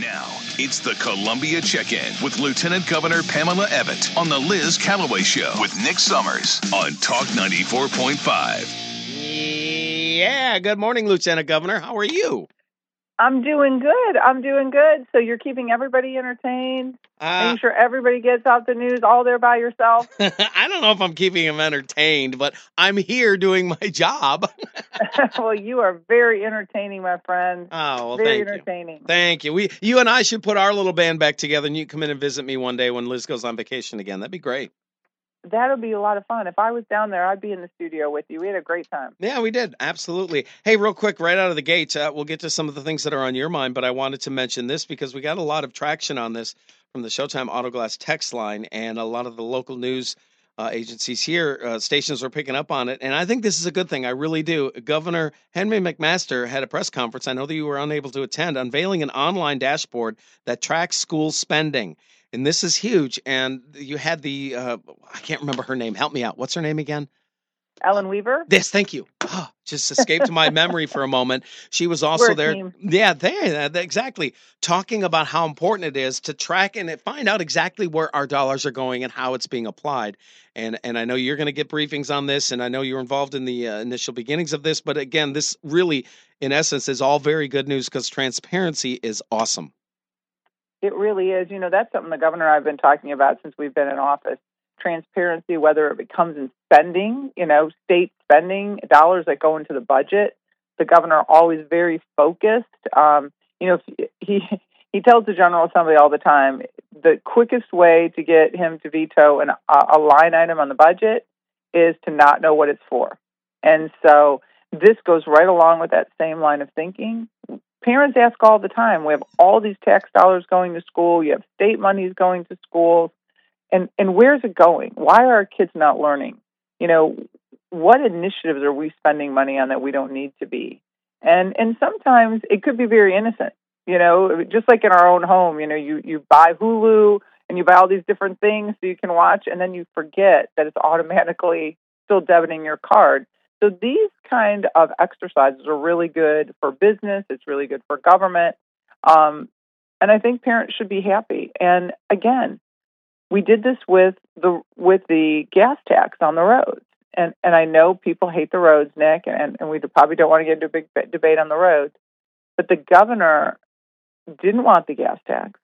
Now, it's the Columbia Check In with Lieutenant Governor Pamela Evette on the Liz Callaway Show with Nick Summers on Talk 94.5. Yeah, good morning, Lieutenant Governor. How are you? I'm doing good. I'm doing good. So you're keeping everybody entertained, Uh, making sure everybody gets out the news all there by yourself. I don't know if I'm keeping them entertained, but I'm here doing my job. well, you are very entertaining, my friend. Oh, well, very thank you. entertaining. Thank you. We, you and I should put our little band back together, and you come in and visit me one day when Liz goes on vacation again. That'd be great. That'll be a lot of fun. If I was down there, I'd be in the studio with you. We had a great time. Yeah, we did. Absolutely. Hey, real quick, right out of the gate, uh, we'll get to some of the things that are on your mind, but I wanted to mention this because we got a lot of traction on this from the Showtime Autoglass text line, and a lot of the local news uh, agencies here, uh, stations are picking up on it. And I think this is a good thing. I really do. Governor Henry McMaster had a press conference. I know that you were unable to attend, unveiling an online dashboard that tracks school spending. And this is huge. And you had the, uh, I can't remember her name. Help me out. What's her name again? Ellen Weaver. This, thank you. Oh, just escaped my memory for a moment. She was also there. team. Yeah, there, exactly. Talking about how important it is to track and find out exactly where our dollars are going and how it's being applied. And and I know you're going to get briefings on this, and I know you're involved in the uh, initial beginnings of this. But again, this really, in essence, is all very good news because transparency is awesome. It really is. You know, that's something the governor I've been talking about since we've been in office. Transparency, whether it comes in spending, you know, state spending, dollars that go into the budget. The governor always very focused. Um, you know, he he tells the General Assembly all the time the quickest way to get him to veto an, a line item on the budget is to not know what it's for. And so this goes right along with that same line of thinking parents ask all the time. We have all these tax dollars going to school. You have state monies going to schools, and and where's it going? Why are our kids not learning? You know, what initiatives are we spending money on that we don't need to be? And and sometimes it could be very innocent. You know, just like in our own home. You know, you you buy Hulu and you buy all these different things so you can watch, and then you forget that it's automatically still debiting your card. So these kind of exercises are really good for business. It's really good for government, um, and I think parents should be happy. And again, we did this with the with the gas tax on the roads, and and I know people hate the roads, Nick, and and we probably don't want to get into a big debate on the roads, but the governor didn't want the gas tax.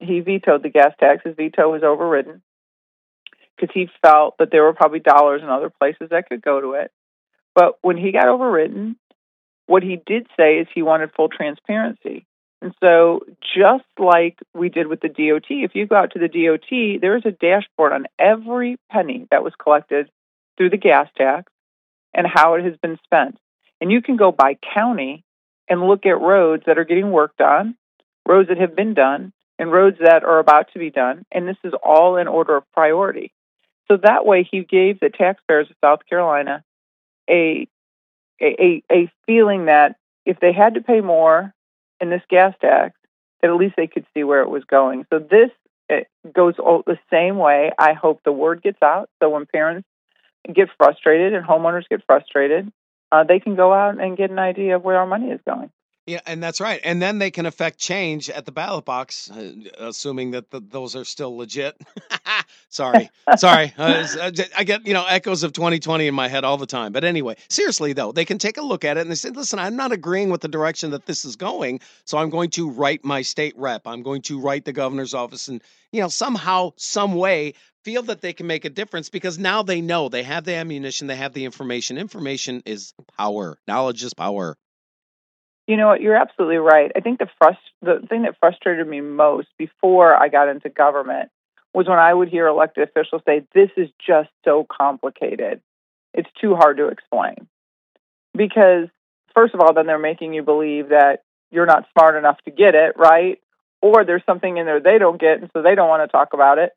He vetoed the gas tax. His veto was overridden because he felt that there were probably dollars in other places that could go to it. But when he got overridden, what he did say is he wanted full transparency. And so, just like we did with the DOT, if you go out to the DOT, there is a dashboard on every penny that was collected through the gas tax and how it has been spent. And you can go by county and look at roads that are getting worked on, roads that have been done, and roads that are about to be done. And this is all in order of priority. So that way, he gave the taxpayers of South Carolina a a a feeling that if they had to pay more in this gas tax, that at least they could see where it was going. So this goes all the same way. I hope the word gets out. So when parents get frustrated and homeowners get frustrated, uh, they can go out and get an idea of where our money is going. Yeah, and that's right. And then they can affect change at the ballot box, uh, assuming that the, those are still legit. sorry, sorry. Uh, it's- uh, j- I get you know echoes of 2020 in my head all the time. But anyway, seriously though, they can take a look at it and they say, "Listen, I'm not agreeing with the direction that this is going, so I'm going to write my state rep. I'm going to write the governor's office, and you know somehow, some way." Feel that they can make a difference because now they know they have the ammunition, they have the information. Information is power. Knowledge is power. You know what? You're absolutely right. I think the frust- the thing that frustrated me most before I got into government was when I would hear elected officials say, "This is just so complicated. It's too hard to explain." Because first of all, then they're making you believe that you're not smart enough to get it, right? Or there's something in there they don't get, and so they don't want to talk about it,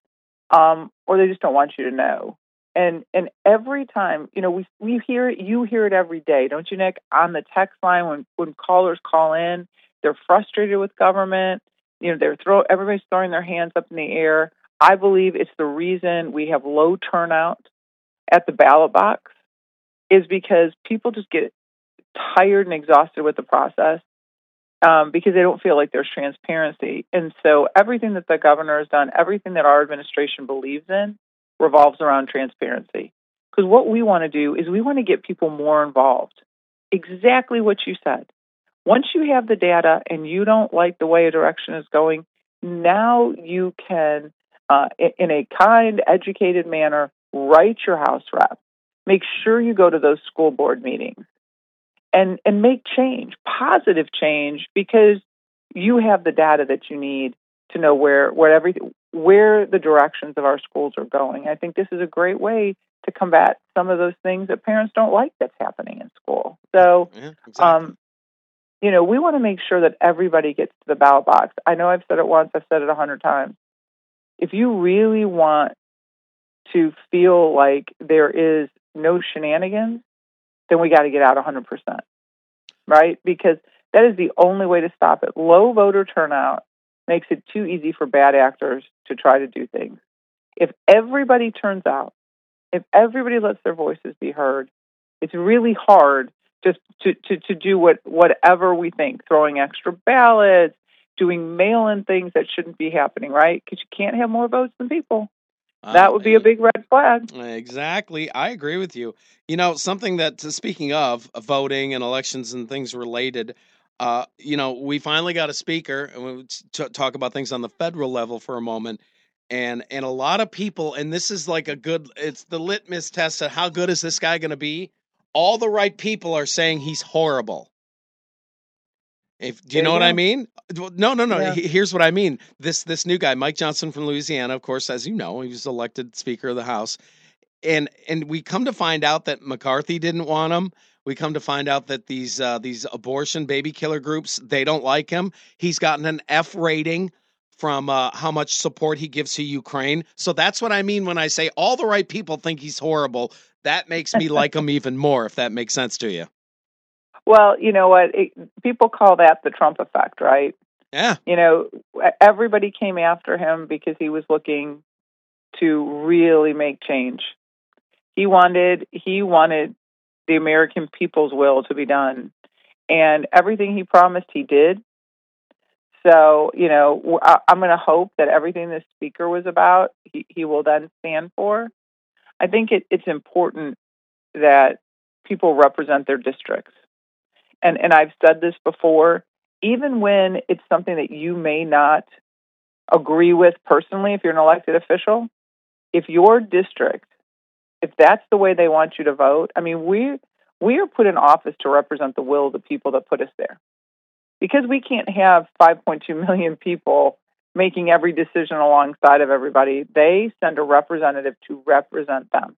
um, or they just don't want you to know. And and every time, you know, we we hear it, you hear it every day, don't you, Nick? On the text line when when callers call in, they're frustrated with government. You know, they're throw everybody's throwing their hands up in the air. I believe it's the reason we have low turnout at the ballot box is because people just get tired and exhausted with the process. um, because they don't feel like there's transparency. And so everything that the governor has done, everything that our administration believes in, revolves around transparency. Because what we want to do is we want to get people more involved. Exactly what you said. Once you have the data and you don't like the way a direction is going, now you can, uh, in a kind, educated manner, write your house rep. Make sure you go to those school board meetings and, and make change, positive change, because you have the data that you need to know where, where everything, where the directions of our schools are going. I think this is a great way to combat some of those things that parents don't like that's happening in school. So, Yeah, exactly. um, you know, we want to make sure that everybody gets to the ballot box. I know I've said it once, I've said it a hundred times. If you really want to feel like there is no shenanigans, then we got to get out 100%, right? Because that is the only way to stop it. Low voter turnout makes it too easy for bad actors to try to do things. If everybody turns out, if everybody lets their voices be heard, it's really hard just to, to, to do what whatever we think, throwing extra ballots, doing mail in things that shouldn't be happening, right? Because you can't have more votes than people. That Uh, would be a big red flag. Exactly. I agree with you. You know, something that, speaking of voting and elections and things related, uh, you know, we finally got a speaker, and we t- talk about things on the federal level for a moment. And and a lot of people, and this is like a good, it's the litmus test of how good is this guy going to be. All the right people are saying he's horrible. If do you There know you what I mean? No, no, no. Yeah. Here's what I mean. This this new guy, Mike Johnson from Louisiana, of course, as you know, he was elected Speaker of the House and and we come to find out that McCarthy didn't want him. We come to find out that these uh, these abortion baby killer groups they don't like him. He's gotten an F rating from uh, how much support he gives to Ukraine. So that's what I mean when I say all the right people think he's horrible. That makes me like him even more. If that makes sense to you. Well, you know what? It, people call that the Trump effect, right? Yeah. You know, everybody came after him because he was looking to really make change. He wanted he wanted the American people's will to be done, and everything he promised he did. So, you know, I, am going to hope that everything this speaker was about, he, he will then stand for. I think it, it's important that people represent their districts. And, and I've said this before, even when it's something that you may not agree with personally, if you're an elected official, if your district, if that's the way they want you to vote, I mean, we we are put in office to represent the will of the people that put us there. Because we can't have 5.2 million people making every decision alongside of everybody, they send a representative to represent them.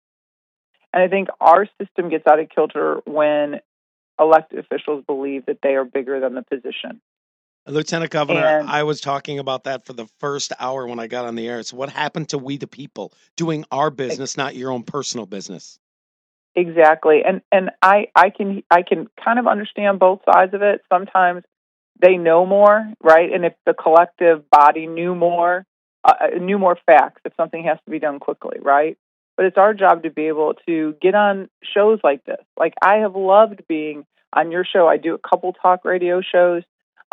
And I think our system gets out of kilter when elected officials believe that they are bigger than the position. Lieutenant Governor, And- I was talking about that for the first hour when I got on the air. It's what happened to we the people doing our business, not your own personal business. Exactly. And and I I can I can kind of understand both sides of it. Sometimes they know more, right? And if the collective body knew more, uh, knew more facts, if something has to be done quickly, right? But it's our job to be able to get on shows like this. Like I have loved being on your show. I do a couple talk radio shows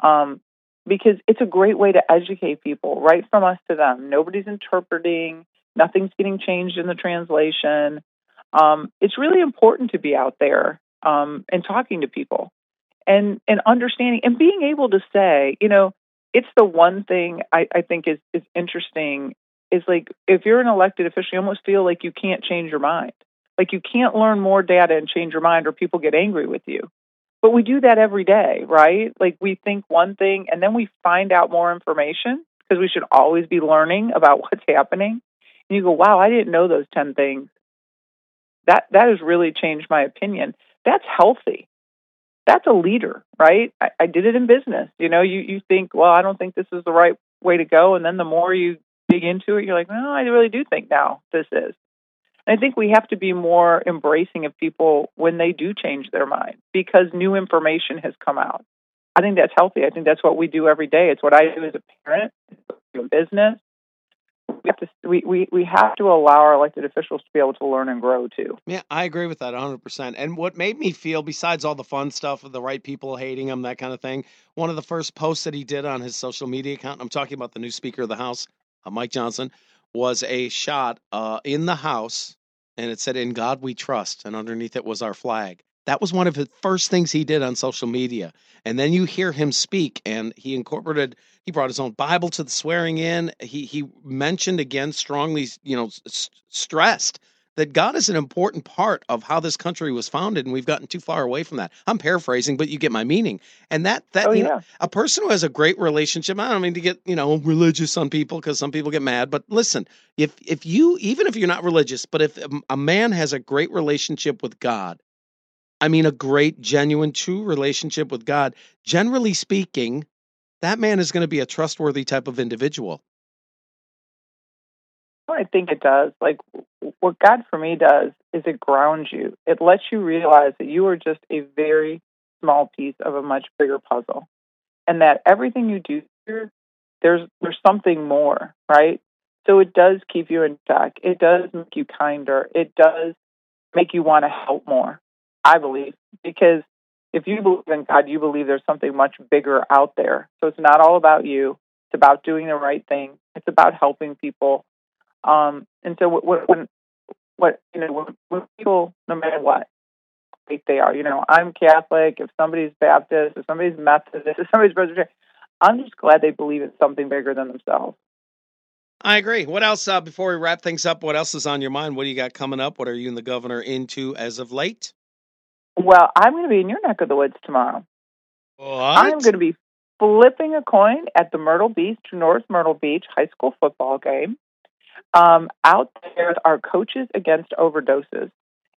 um, because it's a great way to educate people, right from us to them. Nobody's interpreting. Nothing's getting changed in the translation. Um, it's really important to be out there um, and talking to people and and understanding and being able to say, you know, it's the one thing I, I think is is interesting is like if you're an elected official, you almost feel like you can't change your mind. Like you can't learn more data and change your mind or people get angry with you. But we do that every day, right? Like we think one thing and then we find out more information because we should always be learning about what's happening. And you go, wow, I didn't know those 10 things. That that has really changed my opinion. That's healthy. That's a leader, right? I, I did it in business. You know, you, you think, well, I don't think this is the right way to go. And then the more you dig into it, you're like, no, I really do think now this is. I think we have to be more embracing of people when they do change their mind because new information has come out. I think that's healthy. I think that's what we do every day. It's what I do as a parent, in business. we have to we, we, we have to allow our elected officials to be able to learn and grow too. Yeah, I agree with that 100%. And what made me feel, besides all the fun stuff of the right people hating him, that kind of thing, one of the first posts that he did on his social media account, I'm talking about the new Speaker of the House, uh, Mike Johnson, was a shot uh, in the House, and it said, In God we trust. And underneath it was our flag. That was one of the first things he did on social media. And then you hear him speak, and he incorporated, he brought his own Bible to the swearing in. He he mentioned again strongly, you know, s- stressed that God is an important part of how this country was founded, and we've gotten too far away from that. I'm paraphrasing, but you get my meaning. And that that Oh you yeah. know, a person who has a great relationship. I don't mean to get you know religious on people because some people get mad, but listen, if if you even if you're not religious, but if a man has a great relationship with God I mean, a great, genuine, true relationship with God, generally speaking, that man is going to be a trustworthy type of individual. I think it does. Like what God for me does is it grounds you. It lets you realize that you are just a very small piece of a much bigger puzzle, and that everything you do here, there's there's something more, right? So it does keep you in check. It does make you kinder. It does make you want to help more. I believe because if you believe in God, you believe there's something much bigger out there. So it's not all about you. It's about doing the right thing. It's about helping people. Um, and so when, when what you know when, when people, no matter what faith they are, you know, I'm Catholic. If somebody's Baptist, if somebody's Methodist, if somebody's Presbyterian, I'm just glad they believe in something bigger than themselves. I agree. What else, uh, before we wrap things up, what else is on your mind? What do you got coming up? What are you and the governor into as of late? Well, I'm going to be in your neck of the woods tomorrow. What? I'm going to be flipping a coin at the Myrtle Beach, North Myrtle Beach high school football game. Um, out there our coaches against overdoses.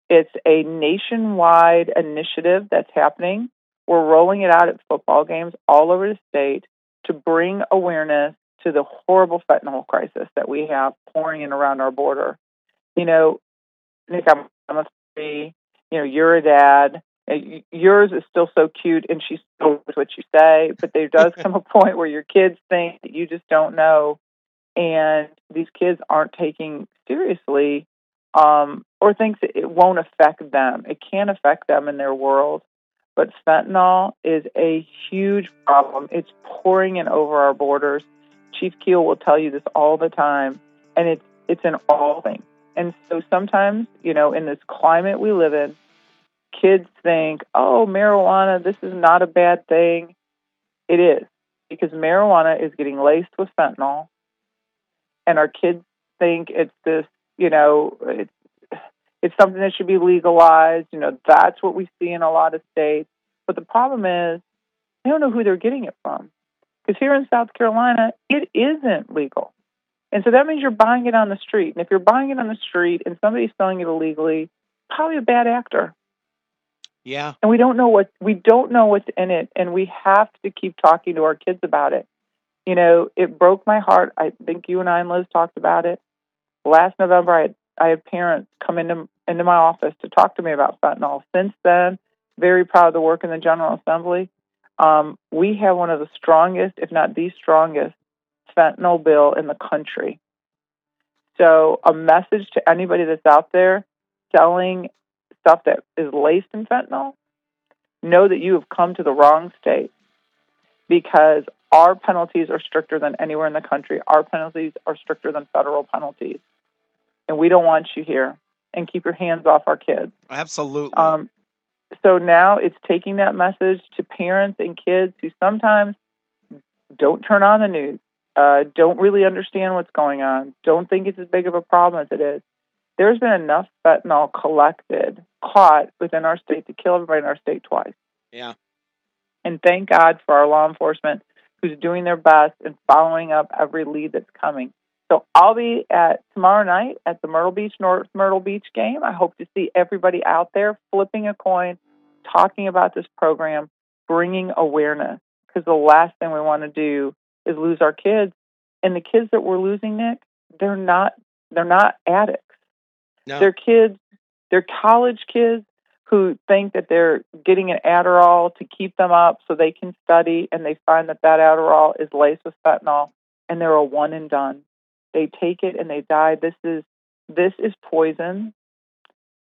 It's a nationwide initiative that's happening. We're rolling it out at football games all over the state to bring awareness to the horrible fentanyl crisis that we have pouring in around our border. You know, Nick, I'm, I'm a three. You know, you're a dad. Yours is still so cute, and she still knows what you say. But there does come a point where your kids think that you just don't know, and these kids aren't taking seriously, um, or thinks it won't affect them. It can affect them in their world, but fentanyl is a huge problem. It's pouring in over our borders. Chief Keel will tell you this all the time, and it's it's in all thing. And so sometimes, you know, in this climate we live in, kids think, "Oh, marijuana, this is not a bad thing." It is because marijuana is getting laced with fentanyl, and our kids think it's this, you know, it's it's something that should be legalized. You know, that's what we see in a lot of states. But the problem is, they don't know who they're getting it from. Because here in South Carolina, it isn't legal. And so that means you're buying it on the street. And if you're buying it on the street and somebody's selling it illegally, probably a bad actor. Yeah. And we don't know what we don't know what's in it and we have to keep talking to our kids about it. You know, it broke my heart. I think you and I and Liz talked about it. Last November I had I had parents come into into my office to talk to me about fentanyl. Since then, very proud of the work in the General Assembly. Um, we have one of the strongest, if not the strongest, fentanyl bill in the country. So, a message to anybody that's out there selling stuff that is laced in fentanyl know that you have come to the wrong state because our penalties are stricter than anywhere in the country. Our penalties are stricter than federal penalties. And we don't want you here. And keep your hands off our kids. Absolutely. Um, so now it's taking that message to parents and kids who sometimes don't turn on the news, uh, don't really understand what's going on, don't think it's as big of a problem as it is. There's been enough fentanyl collected, caught within our state to kill everybody in our state twice. yeah. And thank God for our law enforcement who's doing their best and following up every lead that's coming. So I'll be at tomorrow night at the Myrtle Beach North Myrtle Beach game. I hope to see everybody out there flipping a coin, talking about this program, bringing awareness. Because the last thing we want to do is lose our kids. And the kids that we're losing, Nick, they're not they're not addicts. No. They're kids, they're college kids who think that they're getting an Adderall to keep them up so they can study, and they find that that Adderall is laced with fentanyl, and they're a one and done. they take it and they die. This is this is poison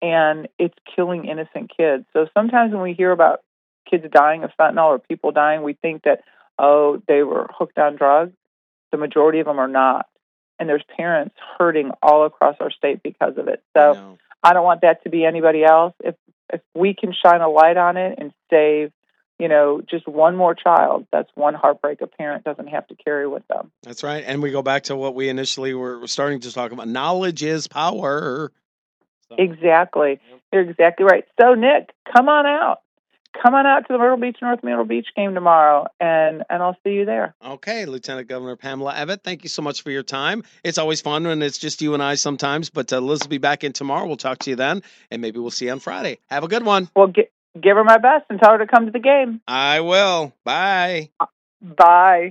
and it's killing innocent kids. So sometimes when we hear about kids dying of fentanyl or people dying, we think that oh, they were hooked on drugs. The majority of them are not. And there's parents hurting all across our state because of it. So I, I don't want that to be anybody else. If if we can shine a light on it and save you know, just one more child. That's one heartbreak a parent doesn't have to carry with them. That's right. And we go back to what we initially were starting to talk about. Knowledge is power. So. Exactly. You're exactly right. So, Nick, come on out. Come on out to the Myrtle Beach North Myrtle Beach game tomorrow, and and I'll see you there. Okay, Lieutenant Governor Pamela Evette, thank you so much for your time. It's always fun when it's just you and I sometimes, but uh, Liz will be back in tomorrow. We'll talk to you then, and maybe we'll see you on Friday. Have a good one. Well, get, give her my best and tell her to come to the game. I will. Bye. Bye.